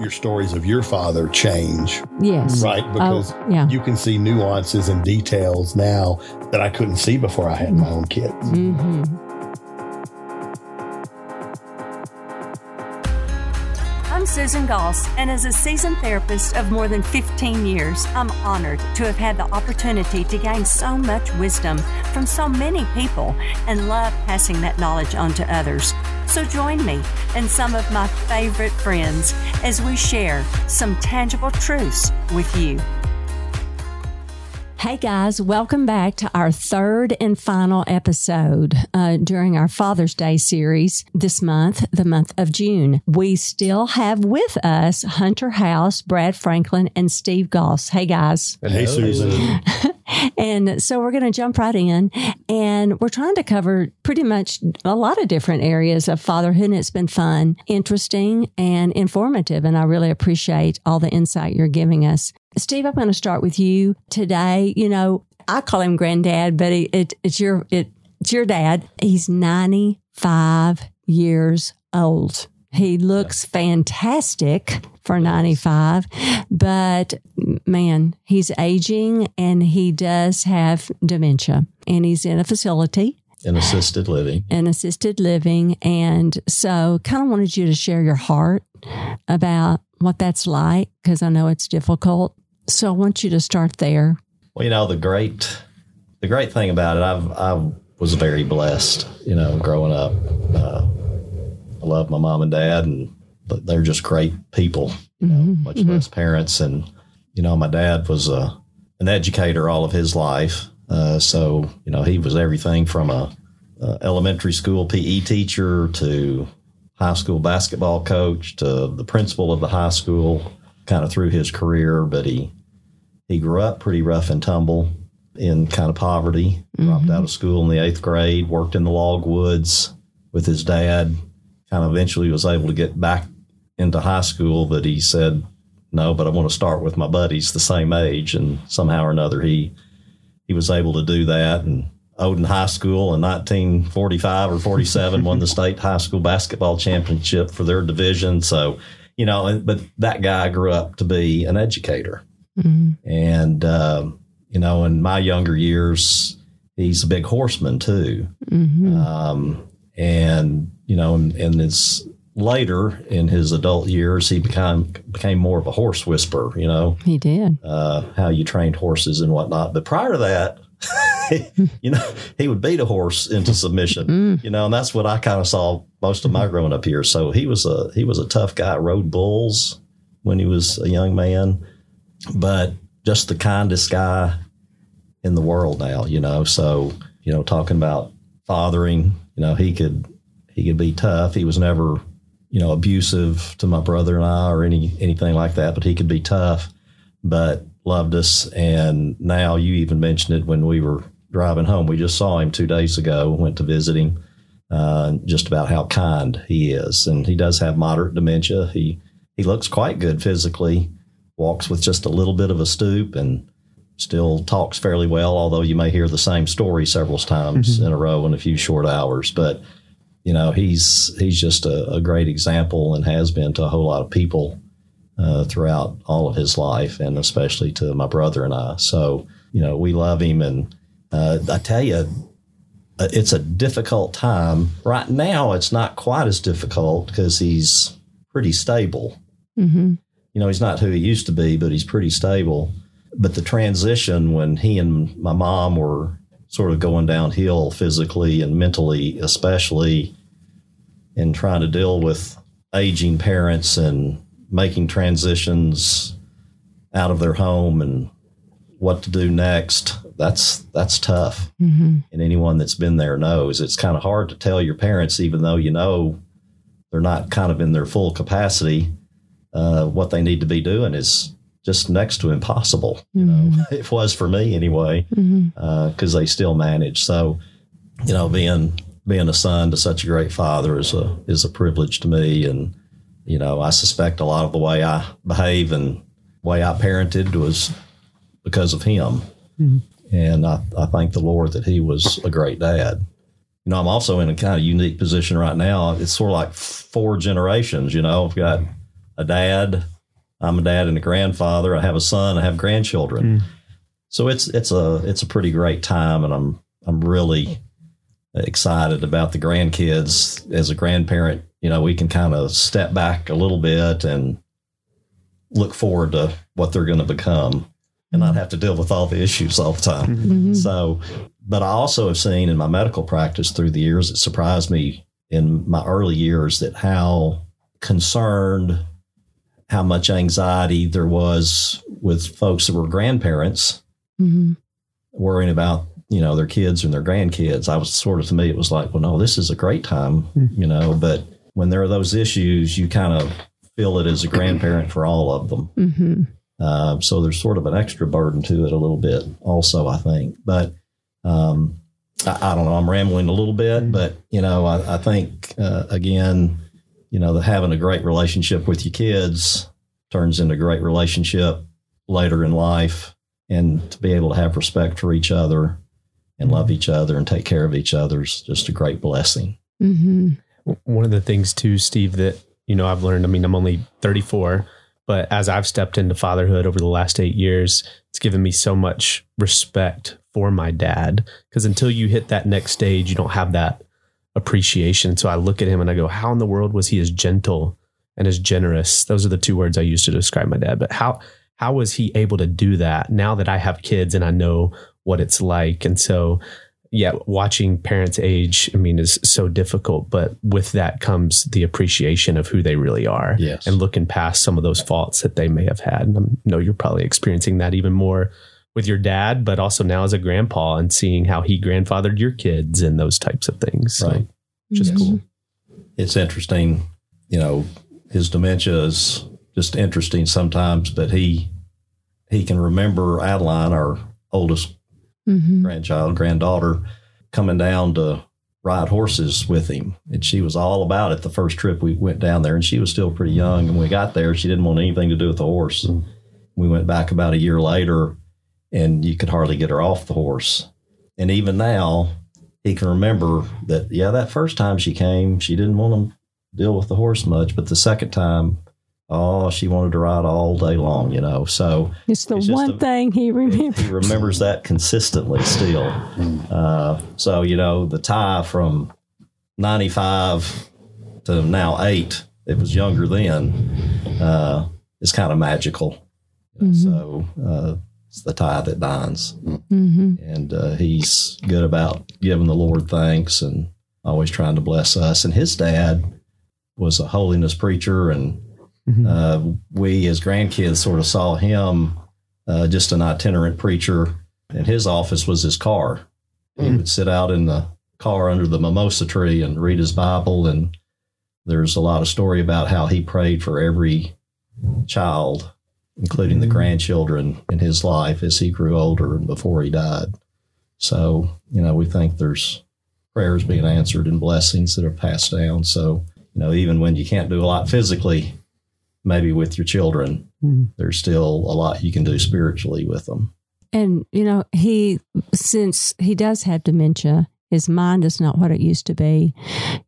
your stories of your father change, Yes. right? Because oh, yeah. you can see nuances and details now that I couldn't see before I had my own kids. hmm I'm Susan Goss, and as a seasoned therapist of more than 15 years, I'm honored to have had the opportunity to gain so much wisdom from so many people and love passing that knowledge on to others. So join me and some of my favorite friends as we share some tangible truths with you. Hey guys, welcome back to our third and final episode uh, during our Father's Day series this month, the month of June. We still have with us Hunter House, Brad Franklin, and Steve Goss. Hey guys. and Hey, Susan. And so we're going to jump right in and we're trying to cover pretty much a lot of different areas of fatherhood. And it's been fun, interesting, and informative. And I really appreciate all the insight you're giving us. Steve, I'm going to start with you today. You know, I call him granddad, but it, it, it's your, it, it's your dad. He's 95 years old. He looks fantastic for 95, but man, he's aging and he does have dementia and he's in a facility in assisted living. and assisted living. And so kind of wanted you to share your heart about what that's like because I know it's difficult. So I want you to start there. Well, you know the great the great thing about it, I've I was very blessed. You know, growing up, uh, I love my mom and dad, and but they're just great people. You know, Mhm, much mhm. less parents, and you know, my dad was a an educator all of his life. Uh, so you know, he was everything from a, a elementary school PE teacher to high school basketball coach to the principal of the high school. Kind of through his career, but he he grew up pretty rough and tumble in kind of poverty. Dropped out of school in the eighth grade. Worked in the log woods with his dad. Kind of eventually was able to get back into high school, but he said, "No, but I want to start with my buddies the same age." And somehow or another, he he was able to do that. And Oden High School in 1945 or 47 won the state high school basketball championship for their division. So, you know, but that guy grew up to be an educator. Mhm. And, um, you know, in my younger years, he's a big horseman too. Mhm. Um, and, you know, and, and it's later in his adult years, he became, became more of a horse whisperer, you know, He did. uh, how you trained horses and whatnot. But prior to that, you know, he would beat a horse into submission, Mm. you know, and that's what I kind of saw most of my growing up here. So he was a, he was a tough guy, rode bulls when he was a young man, but just the kindest guy in the world now, you know. So, you know, talking about fathering, you know, he could, he could be tough. He was never, you know, abusive to my brother and I or any, anything like that, but he could be tough but loved us. And now you even mentioned it when we were driving home. We just saw him two days ago, went to visit him, uh, just about how kind he is. And he does have moderate dementia. He, he looks quite good physically, walks with just a little bit of a stoop and still talks fairly well, although you may hear the same story several times in a row in a few short hours. But, you know, he's, he's just a, a great example and has been to a whole lot of people uh, throughout all of his life, and especially to my brother and I. So, you know, we love him. And uh, I tell you, uh, it's a difficult time. Right now, it's not quite as difficult because he's pretty stable. hmm You know, he's not who he used to be, but he's pretty stable. But the transition when he and my mom were sort of going downhill physically and mentally, especially, in trying to deal with aging parents and making transitions out of their home and what to do next. That's that's tough. Hmm and anyone that's been there knows it's kind of hard to tell your parents even though you know they're not kind of in their full capacity uh, what they need to be doing is just next to impossible you know mm-hmm. it was for me anyway mm-hmm. uh, because they still manage. So, you know, being being a son to such a great father is a is a privilege to me, and you know, I suspect a lot of the way I behave and way I parented was because of him. Mm-hmm. And I, I thank the Lord that he was a great dad. You know, I'm also in a kind of unique position right now. It's sort of like four generations. You know, I've got a dad. I'm a dad and a grandfather. I have a son. I have grandchildren. Hmm. So it's it's a it's a pretty great time, and I'm I'm really excited about the grandkids. As a grandparent, you know, we can kind of step back a little bit and look forward to what they're going to become, and not hmm. have to deal with all the issues all the time. Mhm. So, but I also have seen in my medical practice through the years, it surprised me in my early years that how concerned, how much anxiety there was with folks that were grandparents Mhm. worrying about, you know, their kids and their grandkids. I was sort of, to me, it was like, well, no, this is a great time, you know, but when there are those issues, you kind of feel it as a grandparent for all of them. Mhm. Uh, so there's sort of an extra burden to it a little bit, also, I think. But um, I, I don't know. I'm rambling a little bit, but you know, I, I think uh, again, you know, that having a great relationship with your kids turns into a great relationship later in life, and to be able to have respect for each other and love each other and take care of each other is just a great blessing. Mhm. one of the things too, Steve, that you know I've learned. I mean, I'm only 34, but as I've stepped into fatherhood over the last eight years, it's given me so much respect for my dad. Because until you hit that next stage, you don't have that appreciation. So I look at him and I go, "How in the world was he as gentle and as generous?" Those are the two words I use to describe my dad. But how how was he able to do that? Now that I have kids and I know what it's like, and so yeah, watching parents age, I mean, is so difficult, but with that comes the appreciation of who they really are Yes. and looking past some of those faults that they may have had. And I know you're probably experiencing that even more with your dad, but also now as a grandpa and seeing how he grandfathered your kids and those types of things. So, Right. Just cool. it's interesting, you know, his dementia is just interesting sometimes, but he he can remember Adeline, our oldest Mhm. grandchild, granddaughter, coming down to ride horses with him. And she was all about it the first trip we went down there. And she was still pretty young. And when we got there, she didn't want anything to do with the horse. We went back about a year later and you could hardly get her off the horse. And even now, he can remember that, yeah, that first time she came, she didn't want to deal with the horse much. But the second time, oh, she wanted to ride all day long, you know. So It's the It's one a- thing he remembers. he remembers that consistently still. Uh, so, you know, the tie from 95 to now eight, it was younger then, uh, is kind of magical. So, uh, it's the tie that binds. hmm And uh, he's good about giving the Lord thanks and always trying to bless us. And his dad was a holiness preacher and uh, we as grandkids sort of saw him uh, just an itinerant preacher, and his office was his car. He would sit out in the car under the mimosa tree and read his Bible. And there's a lot of story about how he prayed for every child, including the mm-hmm. grandchildren in his life as he grew older and before he died. So, you know, we think there's prayers being answered and blessings that are passed down. So, you know, even when you can't do a lot physically, maybe with your children, mm-hmm. there's still a lot you can do spiritually with them. And, you know, he, since he does have dementia, his mind is not what it used to be.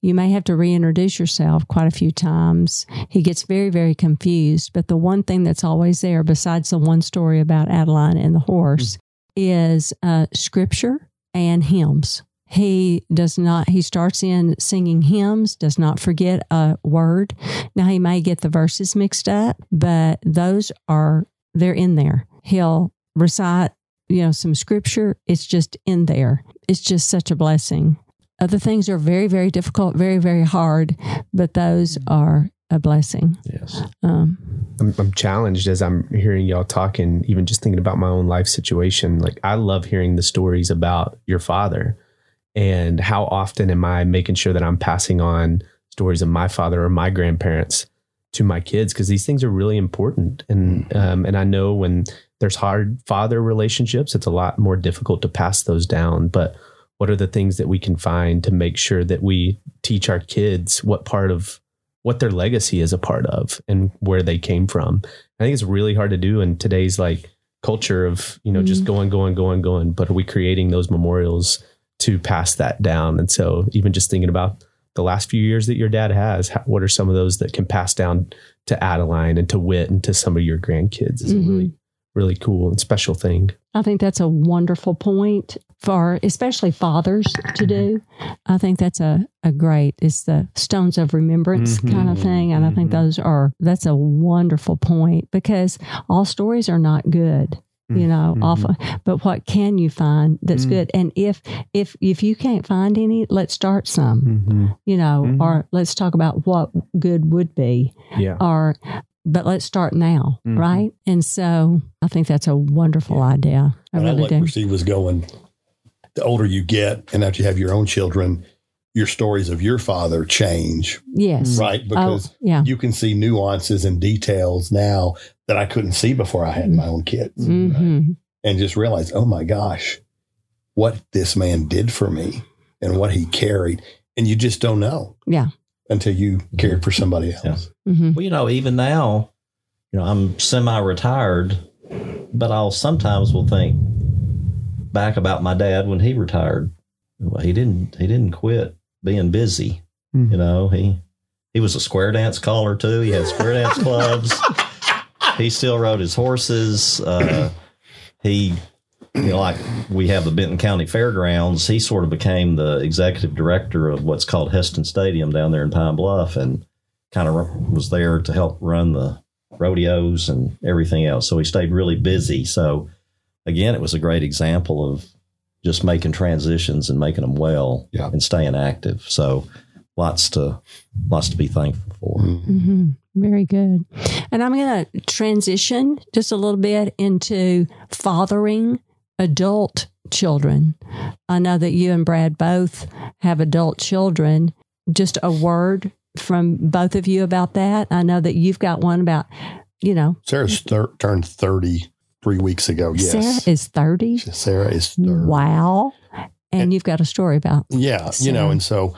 You may have to reintroduce yourself quite a few times. He gets very, very confused. But the one thing that's always there, besides the one story about Adeline and the horse, is uh, scripture and hymns. He does not, he starts in singing hymns, does not forget a word. Now, he may get the verses mixed up, but those are, they're in there. He'll recite, you know, some scripture. It's just in there. It's just such a blessing. Other things are very, very difficult, very, very hard, but those are a blessing. Yes. Um, I'm, I'm challenged as I'm hearing y'all talking, even just thinking about my own life situation. Like, I love hearing the stories about your father and how often am I making sure that I'm passing on stories of my father or my grandparents to my kids because these things are really important. And um, and I know when there's hard father relationships, it's a lot more difficult to pass those down. But what are the things that we can find to make sure that we teach our kids what part of what their legacy is a part of and where they came from. I think it's really hard to do in today's like culture of, you know, just going, going, going, going. But are we creating those memorials to pass that down? And so even just thinking about the last few years that your dad has, how, what are some of those that can pass down to Adeline and to Wit and to some of your grandkids? Is Mhm. a really, really cool and special thing. I think that's a wonderful point for especially fathers to do. I think that's a, a great, it's the stones of remembrance Mhm. kind of thing. And I think Mhm. those are, that's a wonderful point because all stories are not good. You know, Mhm. often, but what can you find that's Mm. good? And if if if you can't find any, let's start some. Mm-hmm. You know, or let's talk about what good would be Yeah. or but let's start now, Mhm. right? And so I think that's a wonderful idea. I And I really like do. where Steve was going. The older you get, and after you have your own children, your stories of your father change, Yes. right? Because oh, yeah. you can see nuances and details now that I couldn't see before I had my own kids, hmm and just realize, oh my gosh, what this man did for me and what he carried, and you just don't know, Yeah. Until you cared for somebody else. Yeah. hmm Well, you know, even now, you know, I'm semi-retired, but I'll sometimes will think back about my dad when he retired. Well, he didn't he didn't quit being busy. Mhm. You know, he he was a square dance caller too. He had square dance clubs. He still rode his horses. Uh, he, you know, like we have the Benton County Fairgrounds. He sort of became the executive director of what's called Hestand Stadium down there in Pine Bluff, and kind of was there to help run the rodeos and everything else. So he stayed really busy. So again, it was a great example of just making transitions and making them well Yeah. and staying active. So lots to lots to be thankful for. hmm Very good. And I'm going to transition just a little bit into fathering adult children. I know that you and Brad both have adult children. Just a word from both of you about that. I know that you've got one about, you know, Sarah's thir- turned thirty three weeks ago. Yes, Sarah is 30. Sarah is 30. Wow. And, And- you've got a story about. Yeah, you know, and so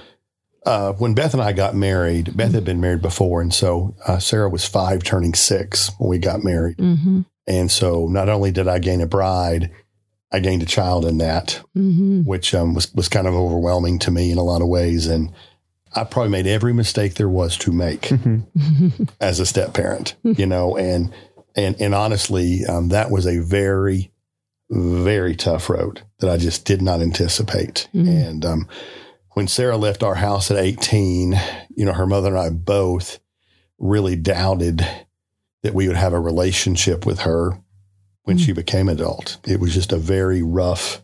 uh, when Beth and I got married, Beth had been married before, and so uh, Sarah was five, turning six when we got married. hmm And so not only did I gain a bride, I gained a child in that, hmm which um, was was kind of overwhelming to me in a lot of ways. And I probably made every mistake there was to make as a step parent, you know, and and and honestly, um, that was a very very tough road that I just did not anticipate. Mhm. And um, when Sarah left our house at 18, you know, her mother and I both really doubted that we would have a relationship with her when she became adult. It was just a very rough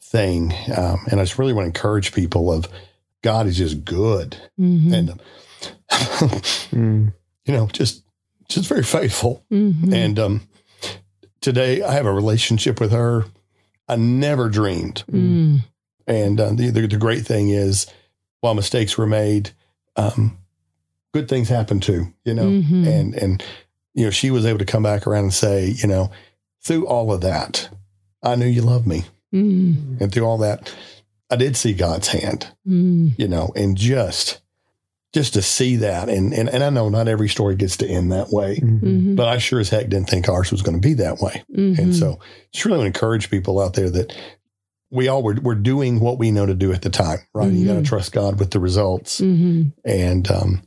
thing. Um, and I just really want to encourage people of God is just good. hmm And, um, Mm. you know, just, just very faithful. hmm And um, today I have a relationship with her I never dreamed. Mm. And uh, the, the the great thing is, while mistakes were made, um, good things happened too. You know, Mhm. and and you know she was able to come back around and say, you know, through all of that, I knew you loved me, Mm. and through all that, I did see God's hand. Mm. You know, and just just to see that, and and and I know not every story gets to end that way, Mhm. but I sure as heck didn't think ours was going to be that way. Mhm. And so just really want to encourage people out there that we all were, we're doing what we know to do at the time, right? You got to trust God with the results Mhm. and, um,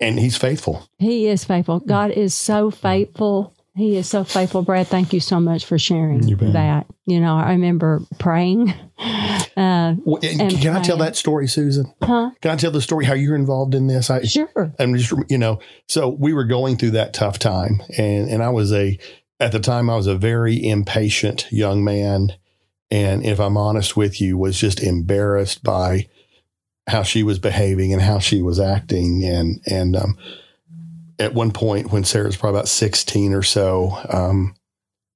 and he's faithful. He is faithful. God is so faithful. He is so faithful, Brad. Thank you so much for sharing You that. You know, I remember praying. Uh, Well, and And can I tell that story, Susan? huh? Can I tell the story how you're involved in this? I, Sure. I'm just, you know, so we were going through that tough time and, and I was a, at the time I was a very impatient young man. And if I'm honest with you, was just embarrassed by how she was behaving and how she was acting. And, and, um, at one point when Sarah's probably about 16 or so, um,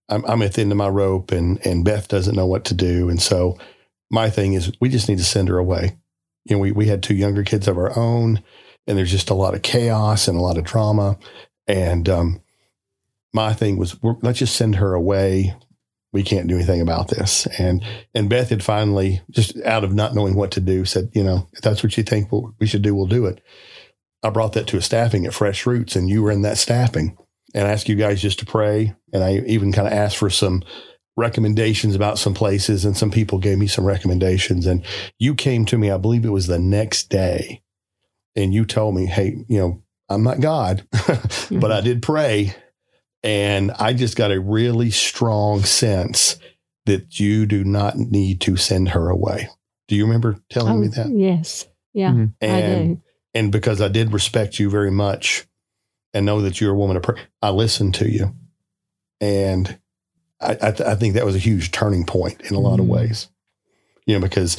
I'm, I'm at the end of my rope and, and Beth doesn't know what to do. And so my thing is we just need to send her away. You know, we, we had two younger kids of our own and there's just a lot of chaos and a lot of drama. And, um, my thing was, let's just send her away. We can't do anything about this. And, and Beth had finally just out of not knowing what to do said, you know, if that's what you think we should do, we'll do it. I brought that to a staffing at Fresh Roots and you were in that staffing and I asked you guys just to pray. And I even kind of asked for some recommendations about some places and some people gave me some recommendations and you came to me, I believe it was the next day and you told me, hey, you know, I'm not God, but I did pray. And I just got a really strong sense that you do not need to send her away. Do you remember telling Oh, me that? Yes. Yeah, Mhm. I And do. And because I did respect you very much and know that you're a woman of prayer, I listened to you. And I, I, th- I think that was a huge turning point in a lot of Mhm. ways. You know, because,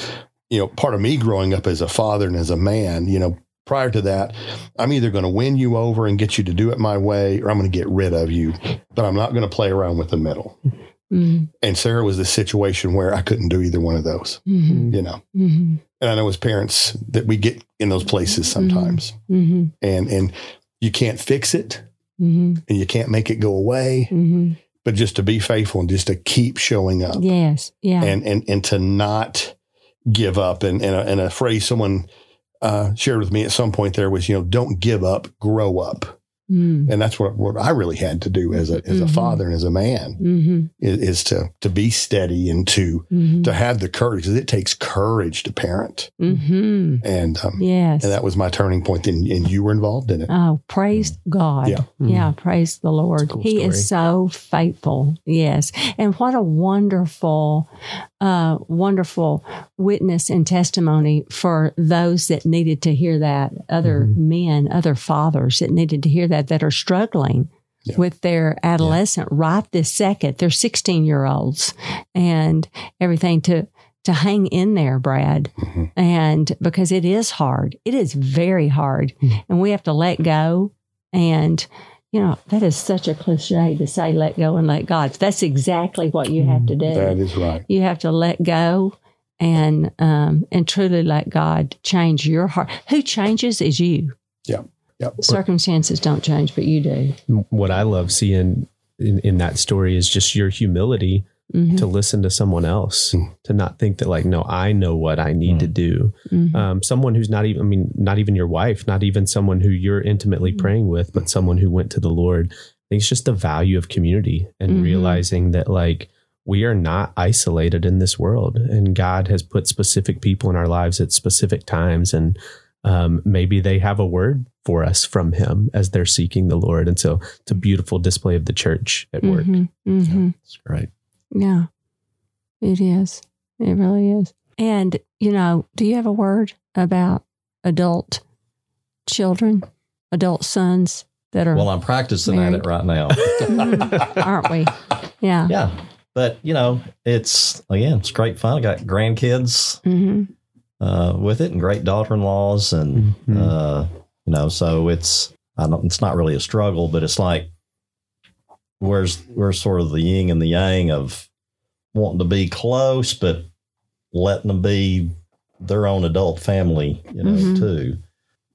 you know, part of me growing up as a father and as a man, you know, prior to that, I'm either going to win you over and get you to do it my way or I'm going to get rid of you, but I'm not going to play around with the middle. Mhm. And Sarah was the situation where I couldn't do either one of those, Mhm. you know. Mhm. And I know as parents that we get in those places sometimes Mhm. and and you can't fix it Mhm. and you can't make it go away Mhm. but just to be faithful and just to keep showing up Yes. Yeah. and and and to not give up and and a, and a phrase someone uh, shared with me at some point there was you know don't give up grow up Mm. and that's what what I really had to do as a as a Mhm. father and as a man Mhm. is, is to to be steady and to Mhm. to have the courage 'cause it takes courage to parent Mhm. and um, Yes. and that was my turning point and, and you were involved in it Oh, praise God. Yeah. Yeah, praise the Lord. Cool he is so faithful. Yes. And what a wonderful, uh, wonderful witness and testimony for those that needed to hear that, other Mhm. men, other fathers that needed to hear that, that are struggling. Yeah. With their adolescent right this second, they're 16 year olds and everything to, to hang in there, Brad. Mhm. And because it is hard, it is very hard. And we have to let go. And, you know, that is such a cliche to say, let go and let God. That's exactly what you have to do. that is right you have to let go and, um, and truly let God change your heart. Who changes is you. Yeah. Yeah. Circumstances don't change, but you do. What I love seeing in, in that story is just your humility Mhm. to listen to someone else, Mm. to not think that like, no, I know what I need Mm. to do. Mhm. Um, someone who's not even, I mean, not even your wife, not even someone who you're intimately praying with, but someone who went to the Lord. I think it's just the value of community and Mhm. realizing that like we are not isolated in this world and God has put specific people in our lives at specific times. And um, maybe they have a word for us from him as they're seeking the Lord. And so it's a beautiful display of the church at work. Mhm. Mhm. It's great. Yeah, it is. It really is. And, you know, do you have a word about adult children, adult sons that are, Well, I'm practicing at it right now. Aren't we? Yeah. yeah. But, you know, it's, again, it's great fun. I got grandkids hmm uh, with it and great daughter in laws. And, Mhm. uh, you know, so it's, I don't, it's not really a struggle, but it's like, where's, where's sort of the yin and the yang of wanting to be close, but letting them be their own adult family, you know, Mhm. too.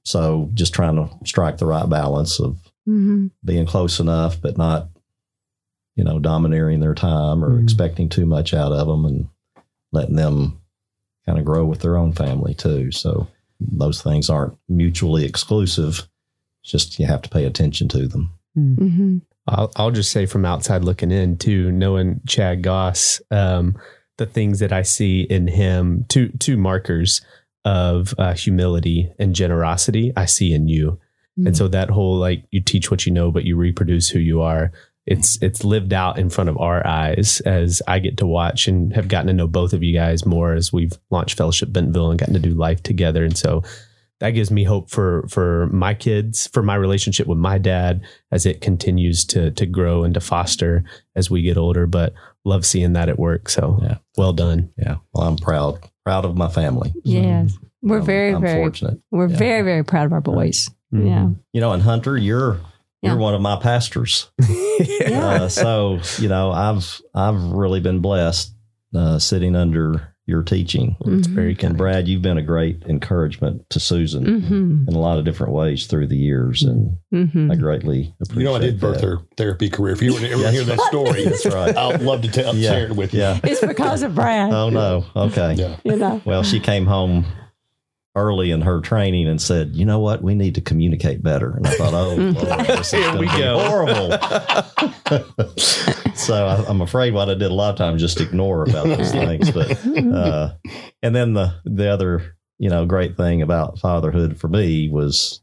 So just trying to strike the right balance of hmm being close enough, but not, you know, domineering their time or Mhm. expecting too much out of them and letting them kind of grow with their own family too. So those things aren't mutually exclusive. It's just you have to pay attention to them. Hmm I'll, I'll just say from outside looking in too, knowing Chad Goss, um, the things that I see in him, two two markers of uh, humility and generosity, I see in you. And so that whole like you teach what you know, but you reproduce who you are. It's it's lived out in front of our eyes as I get to watch and have gotten to know both of you guys more as we've launched Fellowship Bentonville and gotten to do life together. And so that gives me hope for for my kids, for my relationship with my dad as it continues to to grow and to foster as we get older. But love seeing that at work. So Yeah. well done. Yeah. Well, I'm proud, proud of my family. Yes. We're I'm- very, I'm very, fortunate. we're Yeah. very, very proud of our boys. Mhm. Yeah. You know, and Hunter, you're, Yeah. you're one of my pastors. Yeah. Uh, so you know, I've I've really been blessed uh, sitting under your teaching. It's Mhm. very And kind. Brad, you've been a great encouragement to Susan hmm in a lot of different ways through the years, and hmm I greatly appreciate. You know, I did birth that. her therapy career. If you want to ever Yes. hear that story, That's right. I'd love to tell, Yeah. share it with you. Yeah. It's because of Brad. Oh no. Okay. Yeah. You know. Well, she came home early in her training and said, "You know what? We need to communicate better." And I thought, "Oh, Lord, this is Here we go. horrible." so I, I'm afraid what I did a lot of times just ignore about those things. But uh, and then the the other you know, great thing about fatherhood for me was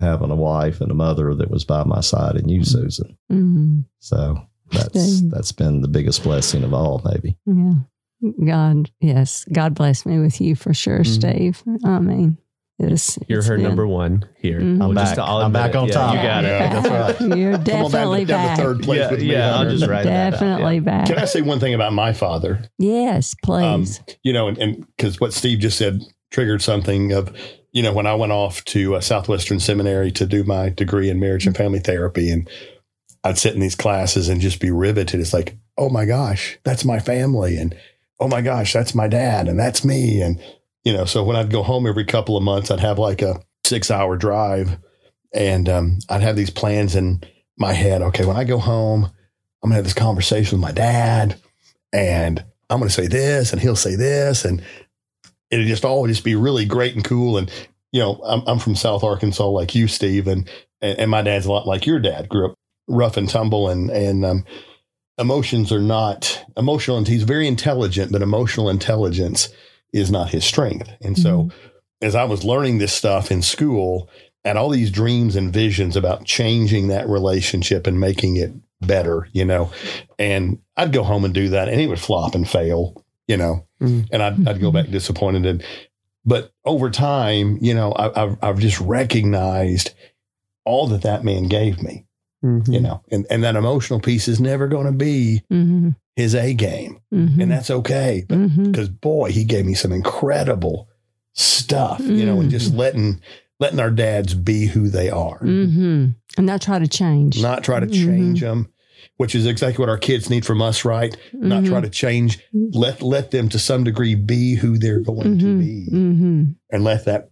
having a wife and a mother that was by my side and you, Susan. Mm-hmm. So that's Dang. that's been the biggest blessing of all, maybe. Yeah. God, yes. God bless me with you for sure, Mhm. Steve. I mean, it's, You're it's her been- number one here. Mhm. I'm just back. to- I'll I'm back on Yeah, top. You got it. Yeah, that's right. You're Come on down definitely to, back. third place Yeah, with me. yeah, I'll just write that down. Definitely back. Can I say one thing about my father? yes, please. you know, and because what Steve just said triggered something of, you know, when I went off to uh, Southwestern Seminary to do my degree in marriage and family therapy, and I'd sit in these classes and just be riveted. It's like, oh my gosh, that's my family, and oh my gosh, that's my dad, and that's me, and you know. So when I'd go home every couple of months, I'd have like a six-hour drive, and um, I'd have these plans in my head. Okay, when I go home, I'm gonna have this conversation with my dad, and I'm going to say this and he'll say this. And it'll just all just be really great and cool. And, you know, I'm, I'm from South Arkansas, like you, Steve. And, and, and my dad's a lot like your dad grew up rough and tumble and, and, um, emotions are not emotional. And he's very intelligent, but emotional intelligence is not his strength. And so as I was learning this stuff in school, and all these dreams and visions about changing that relationship and making it better, you know. And I'd go home and do that, and it would flop and fail, you know. Mhm. And I'd, I'd go back disappointed. And but over time, you know, I, I've I've just recognized all that that man gave me, Mhm. you know, and and that emotional piece is never going to be mm-hmm. his A game, Mm-hmm. and that's okay. But mm-hmm. because boy, he gave me some incredible stuff, you know, and just letting letting our dads be who they are, Mm-hmm. And not try to change. not try to change them, which is exactly what our kids need from us, right? Not Mhm. try to change. Let let them to some degree be who they're going to Mhm. be, Mm-hmm. and let that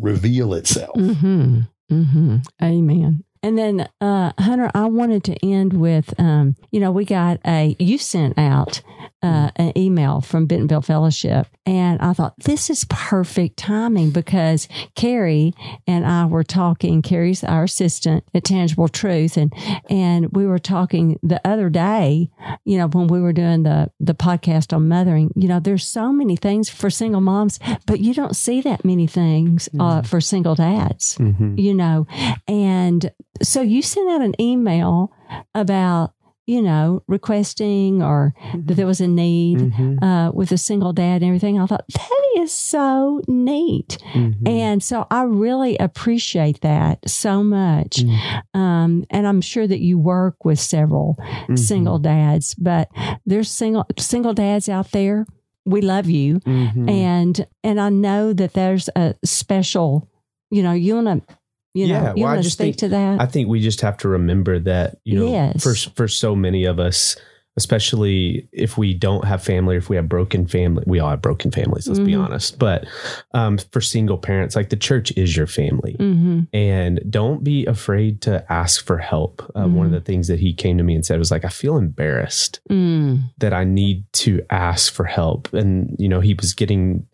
reveal itself. Mm-hmm. Mm-hmm. Amen. And then, uh, Hunter, I wanted to end with, um, you know, we got a, you sent out uh, an email from Bentonville Fellowship, and I thought this is perfect timing because Carrie and I were talking. Carrie's our assistant at Tangible Truth, and and we were talking the other day. You know, when we were doing the the podcast on mothering, you know, there's so many things for single moms, but you don't see that many things uh, for single dads Mhm. you know. And so you sent out an email about, you know, requesting or that there was a need Mhm. uh, with a single dad and everything. I thought that is so neat. Mhm. And so I really appreciate that so much. Mm. Um, and I'm sure that you work with several Mhm. single dads, but there's single single dads out there. We love you Mhm. and and I know that there's a special, you know, you want to, you know, Yeah, you well, I want to just speak think- to that. I think we just have to remember that, you know, Yes. for for so many of us, especially if we don't have family, or if we have broken family, we all have broken families. Let's be Mhm. honest. But um, for single parents, like the church is your family, mm-hmm. and don't be afraid to ask for help. Uh, One of Mhm. the things that he came to me and said was like, I feel embarrassed mm. that I need to ask for help, and you know, he was getting.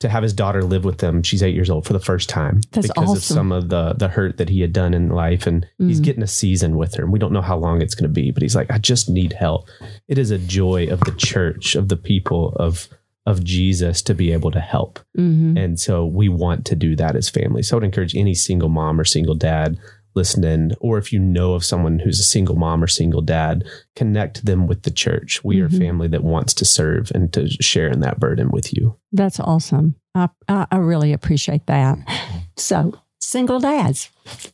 To have his daughter live with them, she's eight years old for the first time That's because of some of the the hurt that he had done in life, and he's Mm. getting a season with her. And we don't know how long it's going to be, but he's like, I just need help. It is a joy of the church, of the people of of Jesus to be able to help. hmm And so we want to do that as family. So I would encourage any single mom or single dad listening, or if you know of someone who's a single mom or single dad, connect them with the church. We are a Mhm. family that wants to serve and to share in that burden with you. That's awesome. I, I I really appreciate that. So single dads,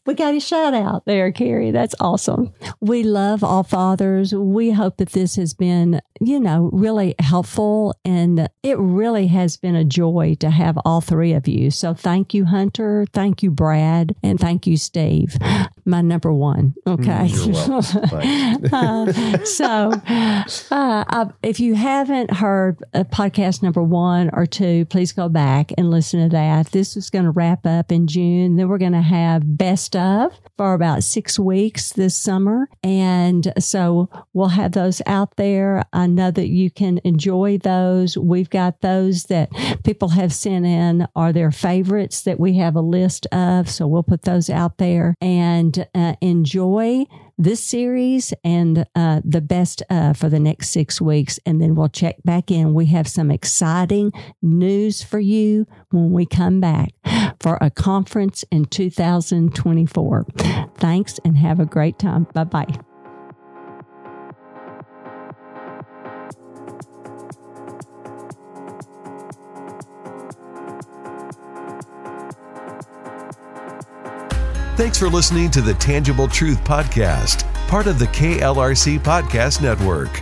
we got a shout out there, Carrie. That's awesome. We love all fathers. We hope that this has been, you know, really helpful, and it really has been a joy to have all three of you. So thank you, Hunter. Thank you, Brad, and thank you, Steve. My number one. Okay. You're Uh, so, uh, if you haven't heard podcast number one or two, please go back and listen to that. This is going to wrap up in June. Then we're going to have best of for about six weeks this summer. And so we'll have those out there. I know that you can enjoy those. We've got those that people have sent in are their favorites that we have a list of. So we'll put those out there and uh, enjoy this series and uh, the best uh, for the next six weeks. And then we'll check back in. We have some exciting news for you when we come back for a conference in 2024. Thanks and have a great time. Bye bye. Thanks for listening to the Tangible Truth Podcast, part of the KLRC Podcast Network.